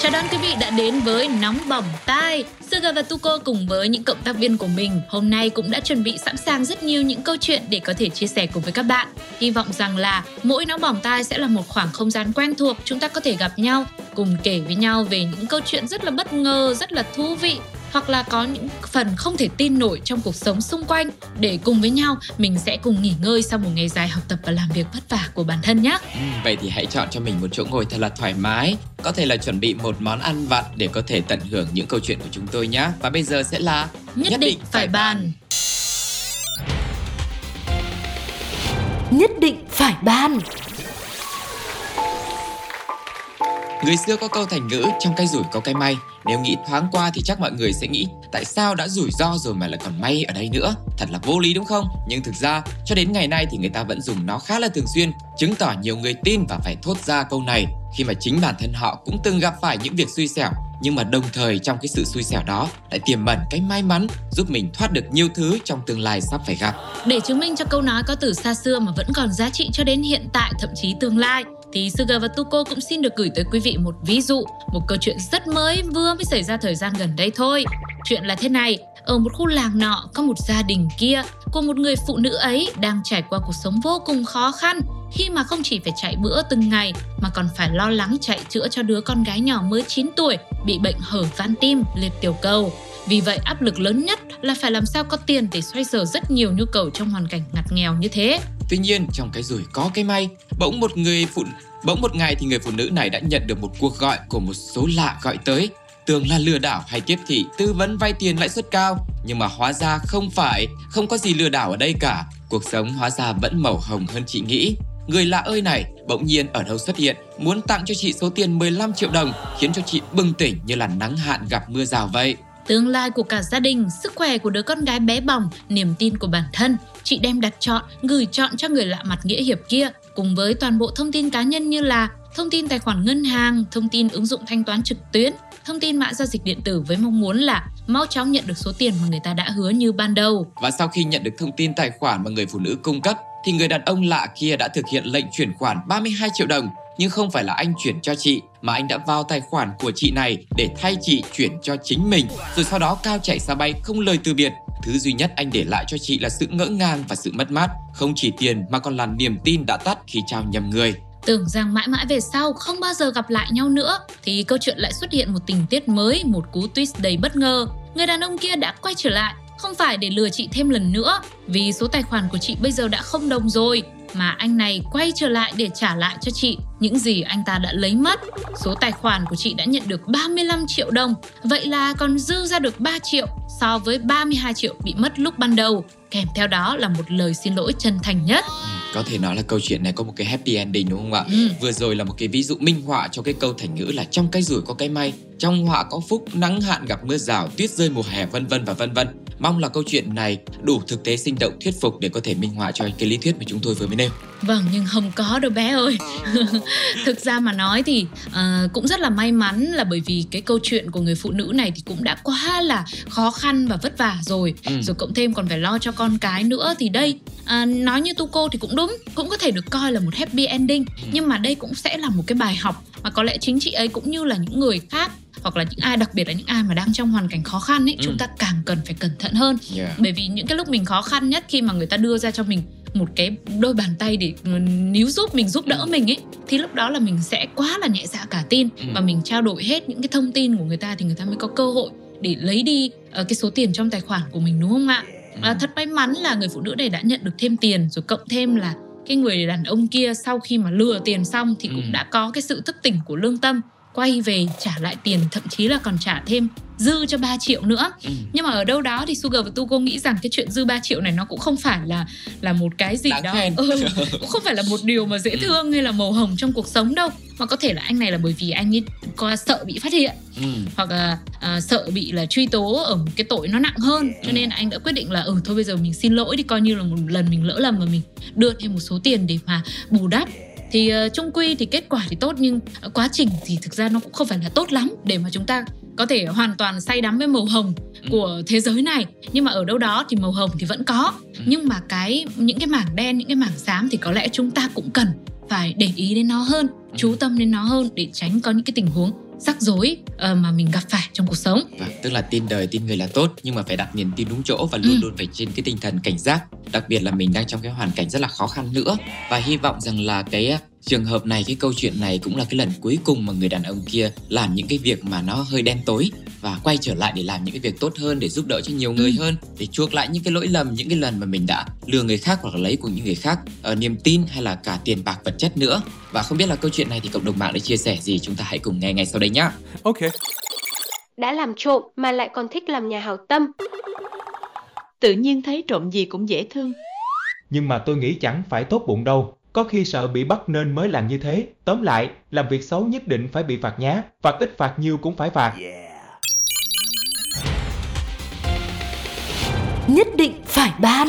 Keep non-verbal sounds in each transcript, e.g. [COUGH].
Chào đón quý vị đã đến với Nóng Bỏng Tai. Suga và Tuko cùng với những cộng tác viên của mình hôm nay cũng đã chuẩn bị sẵn sàng rất nhiều những câu chuyện để có thể chia sẻ cùng với các bạn. Hy vọng rằng là mỗi Nóng Bỏng Tai sẽ là một khoảng không gian quen thuộc chúng ta có thể gặp nhau, cùng kể với nhau về những câu chuyện rất là bất ngờ, rất là thú vị hoặc là có những phần không thể tin nổi trong cuộc sống xung quanh để cùng với nhau mình sẽ cùng nghỉ ngơi sau một ngày dài học tập và làm việc vất vả của bản thân nhé. Ừ, vậy thì hãy chọn cho mình một chỗ ngồi thật là thoải mái, có thể là chuẩn bị một món ăn vặt để có thể tận hưởng những câu chuyện của chúng tôi nhé. Và bây giờ sẽ là Nhất, nhất định phải bàn. Nhất định phải bàn Người xưa có câu thành ngữ, trong cái rủi có cái may Nếu nghĩ thoáng qua thì chắc mọi người sẽ nghĩ, Tại sao đã rủi ro rồi mà lại còn may ở đây nữa Thật là vô lý, đúng không? Nhưng thực ra, cho đến ngày nay thì người ta vẫn dùng nó khá là thường xuyên, Chứng tỏ nhiều người tin và phải thốt ra câu này, Khi mà chính bản thân họ cũng từng gặp phải những việc xui xẻo nhưng mà đồng thời trong cái sự xui xẻo đó lại tiềm ẩn cái may mắn, giúp mình thoát được nhiều thứ trong tương lai sắp phải gặp. Để chứng minh cho câu nói có từ xa xưa mà vẫn còn giá trị cho đến hiện tại, thậm chí tương lai thì Suga và Tuko cũng xin được gửi tới quý vị một ví dụ, một câu chuyện rất mới vừa mới xảy ra thời gian gần đây thôi. Chuyện là thế này, ở một khu làng nọ có một gia đình kia của một người phụ nữ ấy đang trải qua cuộc sống vô cùng khó khăn khi mà không chỉ phải chạy bữa từng ngày mà còn phải lo lắng chạy chữa cho đứa con gái nhỏ mới 9 tuổi bị bệnh hở van tim, liệt tiểu cầu. Vì vậy áp lực lớn nhất là phải làm sao có tiền để xoay sở rất nhiều nhu cầu trong hoàn cảnh ngặt nghèo như thế. Tuy nhiên trong cái rủi có cái may, bỗng một người phụ bỗng một ngày thì người phụ nữ này đã nhận được một cuộc gọi của một số lạ gọi tới. Tưởng là lừa đảo hay tiếp thị tư vấn vay tiền lãi suất cao. Nhưng mà hóa ra không phải không có gì lừa đảo ở đây cả. Cuộc sống hóa ra vẫn màu hồng hơn chị nghĩ. Người lạ ơi này bỗng nhiên ở đâu xuất hiện muốn tặng cho chị số tiền 15 triệu đồng khiến cho chị bừng tỉnh như là nắng hạn gặp mưa rào vậy. Tương lai của cả gia đình, sức khỏe của đứa con gái bé bỏng, niềm tin của bản thân, chị đem đặt chọn, gửi chọn cho người lạ mặt nghĩa hiệp kia, cùng với toàn bộ thông tin cá nhân như là thông tin tài khoản ngân hàng, thông tin ứng dụng thanh toán trực tuyến, thông tin mã giao dịch điện tử với mong muốn là mau chóng nhận được số tiền mà người ta đã hứa như ban đầu. Và sau khi nhận được thông tin tài khoản mà người phụ nữ cung cấp, thì người đàn ông lạ kia đã thực hiện lệnh chuyển khoản 32 triệu đồng nhưng không phải là anh chuyển cho chị mà anh đã vào tài khoản của chị này để thay chị chuyển cho chính mình rồi sau đó cao chạy xa bay không lời từ biệt. Thứ duy nhất anh để lại cho chị là sự ngỡ ngàng và sự mất mát không chỉ tiền mà còn là niềm tin đã tắt khi trao nhầm người. Tưởng rằng mãi mãi về sau không bao giờ gặp lại nhau nữa thì câu chuyện lại xuất hiện một tình tiết mới, một cú twist đầy bất ngờ. Người đàn ông kia đã quay trở lại, không phải để lừa chị thêm lần nữa, vì số tài khoản của chị bây giờ đã không đồng rồi, mà anh này quay trở lại để trả lại cho chị những gì anh ta đã lấy mất. Số tài khoản của chị đã nhận được 35 triệu đồng, vậy là còn dư ra được 3 triệu so với 32 triệu bị mất lúc ban đầu. Kèm theo đó là một lời xin lỗi chân thành nhất. Có thể nói là câu chuyện này có một cái happy ending đúng không ạ? Ừ. Vừa rồi là một cái ví dụ minh họa cho cái câu thành ngữ là trong cái rủi có cái may, trong họa có phúc, nắng hạn gặp mưa rào, tuyết rơi mùa hè vân vân và vân vân. Mong là câu chuyện này đủ thực tế sinh động thuyết phục để có thể minh họa cho cái lý thuyết mà chúng tôi vừa mới nêu. Vâng, nhưng không có đâu bé ơi. [LAUGHS] Thực ra mà nói thì uh, cũng rất là may mắn là bởi vì cái câu chuyện của người phụ nữ này thì cũng đã quá là khó khăn và vất vả rồi. Ừ. Rồi cộng thêm còn phải lo cho con cái nữa thì đây uh, nói như tu cô thì cũng đúng, cũng có thể được coi là một happy ending. Ừ. Nhưng mà đây cũng sẽ là một cái bài học mà có lẽ chính chị ấy cũng như là những người khác hoặc là những ai đặc biệt là những ai mà đang trong hoàn cảnh khó khăn ấy ừ. chúng ta càng cần phải cẩn thận hơn yeah. bởi vì những cái lúc mình khó khăn nhất khi mà người ta đưa ra cho mình một cái đôi bàn tay để níu giúp mình giúp đỡ ừ. mình ấy thì lúc đó là mình sẽ quá là nhẹ dạ cả tin ừ. và mình trao đổi hết những cái thông tin của người ta thì người ta mới có cơ hội để lấy đi uh, cái số tiền trong tài khoản của mình đúng không ạ à, thật may mắn là người phụ nữ này đã nhận được thêm tiền rồi cộng thêm là cái người đàn ông kia sau khi mà lừa tiền xong thì cũng ừ. đã có cái sự thức tỉnh của lương tâm quay về trả lại tiền thậm chí là còn trả thêm dư cho 3 triệu nữa Ừ. nhưng mà ở đâu đó thì Sugar và Tuko nghĩ rằng cái chuyện dư 3 triệu này nó cũng không phải là là một cái gì Đáng đó ừ, cũng không phải là một điều mà dễ Ừ. thương hay là màu hồng trong cuộc sống đâu mà có thể là anh này là bởi vì anh ấy có sợ bị phát hiện Ừ. hoặc là à, sợ bị là truy tố ở một cái tội nó nặng hơn cho Ừ. nên anh đã quyết định là ừ thôi bây giờ mình xin lỗi đi coi như là một lần mình lỡ lầm và mình đưa thêm một số tiền để mà bù đắp thì uh, trung quy thì kết quả thì tốt nhưng uh, quá trình thì thực ra nó cũng không phải là tốt lắm để mà chúng ta có thể hoàn toàn say đắm với màu hồng Ừ. của thế giới này nhưng mà ở đâu đó thì màu hồng thì vẫn có Ừ. nhưng mà cái những cái mảng đen những cái mảng xám thì có lẽ chúng ta cũng cần phải để ý đến nó hơn chú tâm đến nó hơn để tránh có những cái tình huống rắc rối ờ, mà mình gặp phải trong cuộc sống. Vâng, tức là tin đời tin người là tốt nhưng mà phải đặt niềm tin đúng chỗ và luôn Ừ. luôn phải trên cái tinh thần cảnh giác. Đặc biệt là mình đang trong cái hoàn cảnh rất là khó khăn nữa. Và hy vọng rằng là cái trường hợp này cái câu chuyện này cũng là cái lần cuối cùng mà người đàn ông kia làm những cái việc mà nó hơi đen tối và quay trở lại để làm những cái việc tốt hơn để giúp đỡ cho nhiều người Ừ. hơn để chuộc lại những cái lỗi lầm những cái lần mà mình đã lừa người khác hoặc là lấy của những người khác ở niềm tin hay là cả tiền bạc vật chất nữa và không biết là câu chuyện này thì cộng đồng mạng đã chia sẻ gì chúng ta hãy cùng nghe ngay sau đây nhé Okay. đã làm trộm mà lại còn thích làm nhà hảo tâm. tự nhiên thấy trộm gì cũng dễ thương. Nhưng mà tôi nghĩ chẳng phải tốt bụng đâu. Có khi sợ bị bắt nên mới làm như thế. Tóm lại, làm việc xấu nhất định phải bị phạt nhá. Phạt ít phạt nhiều cũng phải phạt. Nhất định phải ban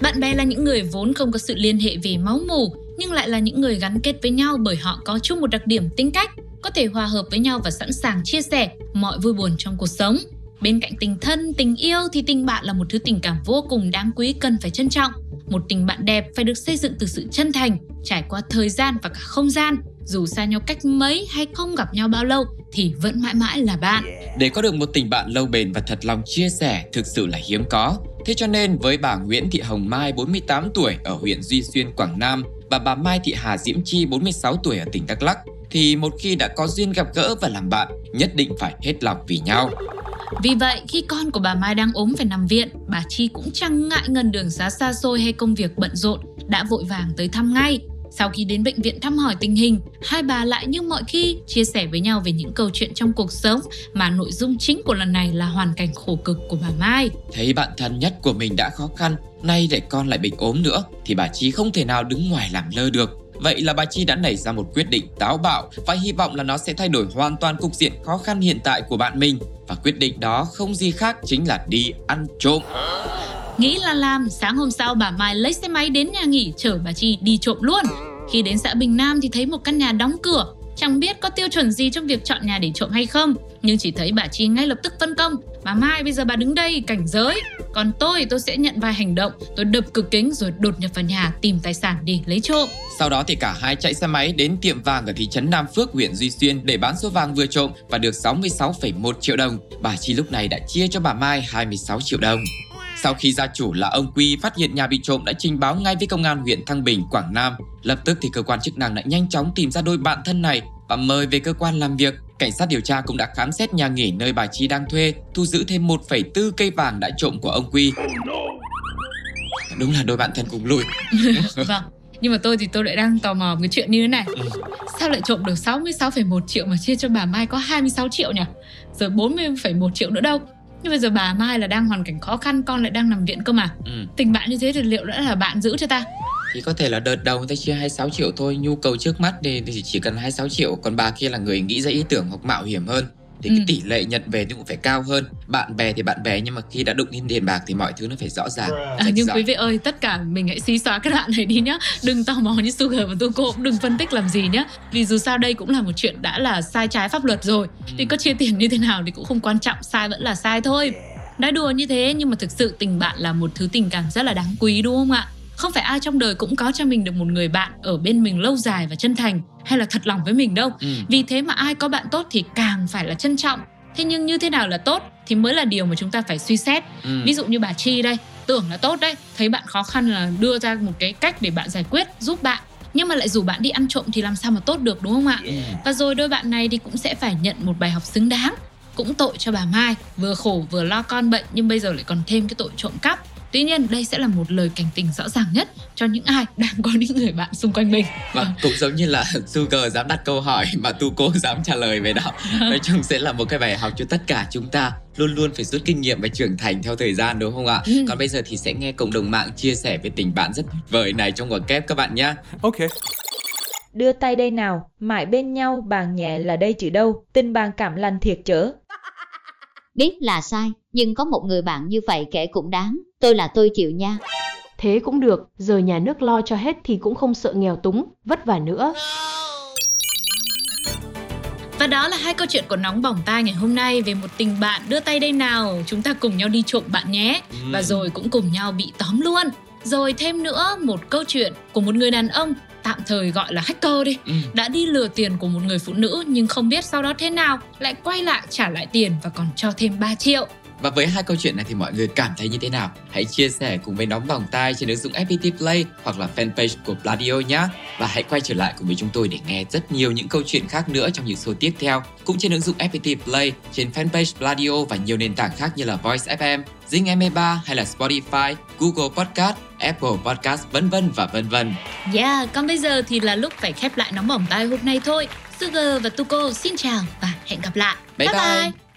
Bạn bè là những người vốn không có sự liên hệ về máu mủ, nhưng lại là những người gắn kết với nhau bởi họ có chung một đặc điểm tính cách, có thể hòa hợp với nhau và sẵn sàng chia sẻ mọi vui buồn trong cuộc sống. Bên cạnh tình thân, tình yêu thì tình bạn là một thứ tình cảm vô cùng đáng quý cần phải trân trọng. Một tình bạn đẹp phải được xây dựng từ sự chân thành, trải qua thời gian và cả không gian. Dù xa nhau cách mấy hay không gặp nhau bao lâu thì vẫn mãi mãi là bạn. Để có được một tình bạn lâu bền và thật lòng chia sẻ thực sự là hiếm có. Thế cho nên với bà Nguyễn Thị Hồng Mai 48 tuổi ở huyện Duy Xuyên, Quảng Nam và bà Mai Thị Hà Diễm Chi 46 tuổi ở tỉnh Đắk Lắk thì một khi đã có duyên gặp gỡ và làm bạn, nhất định phải hết lòng vì nhau. Vì vậy, khi con của bà Mai đang ốm phải nằm viện, bà Chi cũng chẳng ngại ngần đường xá xa xôi hay công việc bận rộn, đã vội vàng tới thăm ngay. Sau khi đến bệnh viện thăm hỏi tình hình, hai bà lại như mọi khi chia sẻ với nhau về những câu chuyện trong cuộc sống mà nội dung chính của lần này là hoàn cảnh khổ cực của bà Mai. Thấy bạn thân nhất của mình đã khó khăn, nay lại con lại bệnh ốm nữa thì bà Chi không thể nào đứng ngoài làm lơ được. Vậy là bà Chi đã nảy ra một quyết định táo bạo và hy vọng là nó sẽ thay đổi hoàn toàn cục diện khó khăn hiện tại của bạn mình. Và quyết định đó không gì khác chính là đi ăn trộm. Nghĩ là làm, sáng hôm sau bà Mai lấy xe máy đến nhà nghỉ chở bà Chi đi trộm luôn. Khi đến xã Bình Nam thì thấy một căn nhà đóng cửa, chẳng biết có tiêu chuẩn gì trong việc chọn nhà để trộm hay không, nhưng chỉ thấy bà Chi ngay lập tức phân công, bà Mai bây giờ bà đứng đây cảnh giới, còn tôi tôi sẽ nhận vai hành động, tôi đập cửa kính rồi đột nhập vào nhà tìm tài sản để lấy trộm. Sau đó thì cả hai chạy xe máy đến tiệm vàng ở thị trấn Nam Phước, huyện Duy Xuyên để bán số vàng vừa trộm và được 66,1 triệu đồng. Bà Chi lúc này đã chia cho bà Mai 26 triệu đồng. Sau khi gia chủ là ông Quy phát hiện nhà bị trộm đã trình báo ngay với công an huyện Thăng Bình, Quảng Nam. Lập tức thì cơ quan chức năng đã nhanh chóng tìm ra đôi bạn thân này và mời về cơ quan làm việc. Cảnh sát điều tra cũng đã khám xét nhà nghỉ nơi bà Chi đang thuê, thu giữ thêm 1,4 cây vàng đã trộm của ông Quy. Đúng là đôi bạn thân cùng lùi. [LAUGHS] vâng. Nhưng mà tôi thì tôi lại đang tò mò cái chuyện như thế này. Ừ. Sao lại trộm được 66,1 triệu mà chia cho bà Mai có 26 triệu nhỉ? Giờ 40,1 triệu nữa đâu? Nhưng bây giờ bà Mai là đang hoàn cảnh khó khăn, con lại đang nằm viện cơ mà. Ừ. Tình bạn như thế thì liệu đã là bạn giữ cho ta? Thì có thể là đợt đầu người ta chia 26 triệu thôi Nhu cầu trước mắt thì, thì chỉ cần 26 triệu Còn bà kia là người nghĩ ra ý tưởng hoặc mạo hiểm hơn Thì Ừ. cái tỷ lệ nhận về thì cũng phải cao hơn Bạn bè thì bạn bè Nhưng mà khi đã đụng đến tiền bạc thì mọi thứ nó phải rõ ràng À, nhưng ròi. quý vị ơi, tất cả mình hãy xí xóa cái đoạn này đi nhá. Đừng tò mò như Sugar và Tuko cũng đừng phân tích làm gì nhá. Vì dù sao đây cũng là một chuyện đã là sai trái pháp luật rồi. Thì có chia tiền như thế nào thì cũng không quan trọng, sai vẫn là sai thôi. Đã đùa như thế nhưng mà thực sự tình bạn là một thứ tình cảm rất là đáng quý đúng không ạ? Không phải ai trong đời cũng có cho mình được một người bạn ở bên mình lâu dài và chân thành hay là thật lòng với mình đâu. ừ. Vì thế mà ai có bạn tốt thì càng phải là trân trọng. Thế nhưng như thế nào là tốt thì mới là điều mà chúng ta phải suy xét. Ừ. Ví dụ như bà Chi đây, tưởng là tốt đấy, thấy bạn khó khăn là đưa ra một cái cách để bạn giải quyết, giúp bạn. Nhưng mà lại rủ bạn đi ăn trộm thì làm sao mà tốt được đúng không ạ? Ừ. Và rồi đôi bạn này thì cũng sẽ phải nhận một bài học xứng đáng. Cũng tội cho bà Mai, vừa khổ vừa lo con bệnh nhưng bây giờ lại còn thêm cái tội trộm cắp. Tuy nhiên đây sẽ là một lời cảnh tỉnh rõ ràng nhất cho những ai đang có những người bạn xung quanh mình. Và cũng giống như là Sugar dám đặt câu hỏi mà Tuko dám trả lời về đó. Nói chung sẽ là một cái bài học cho tất cả chúng ta luôn luôn phải rút kinh nghiệm và trưởng thành theo thời gian đúng không ạ? Ừ. Còn bây giờ thì sẽ nghe cộng đồng mạng chia sẻ về tình bạn rất tuyệt vời này trong quả kép các bạn nhé. Ok. Đưa tay đây nào, mãi bên nhau bàn nhẹ là đây chứ đâu, tình bạn cảm lành thiệt chớ. Biết là sai, nhưng có một người bạn như vậy kể cũng đáng. Tôi là tôi chịu nha. Thế cũng được, giờ nhà nước lo cho hết thì cũng không sợ nghèo túng, vất vả nữa. Và đó là hai câu chuyện của nóng bỏng tai ngày hôm nay về một tình bạn đưa tay đây nào, chúng ta cùng nhau đi trộm bạn nhé. Và rồi cũng cùng nhau bị tóm luôn. Rồi thêm nữa một câu chuyện của một người đàn ông tạm thời gọi là hacker đi Ừ. đã đi lừa tiền của một người phụ nữ nhưng không biết sau đó thế nào lại quay lại trả lại tiền và còn cho thêm 3 triệu Và với hai câu chuyện này thì mọi người cảm thấy như thế nào? Hãy chia sẻ cùng với Nóng Bỏng Tai trên ứng dụng FPT Play hoặc là fanpage của Pladio nhé. Và hãy quay trở lại cùng với chúng tôi để nghe rất nhiều những câu chuyện khác nữa trong những số tiếp theo. Cũng trên ứng dụng FPT Play, trên fanpage Pladio và nhiều nền tảng khác như là Voice FM, Zing MP3 hay là Spotify, Google Podcast, Apple Podcast vân vân và vân vân. Yeah, còn bây giờ thì là lúc phải khép lại nóng bỏng tai hôm nay thôi Sugar và Tuko xin chào và hẹn gặp lại Bye bye.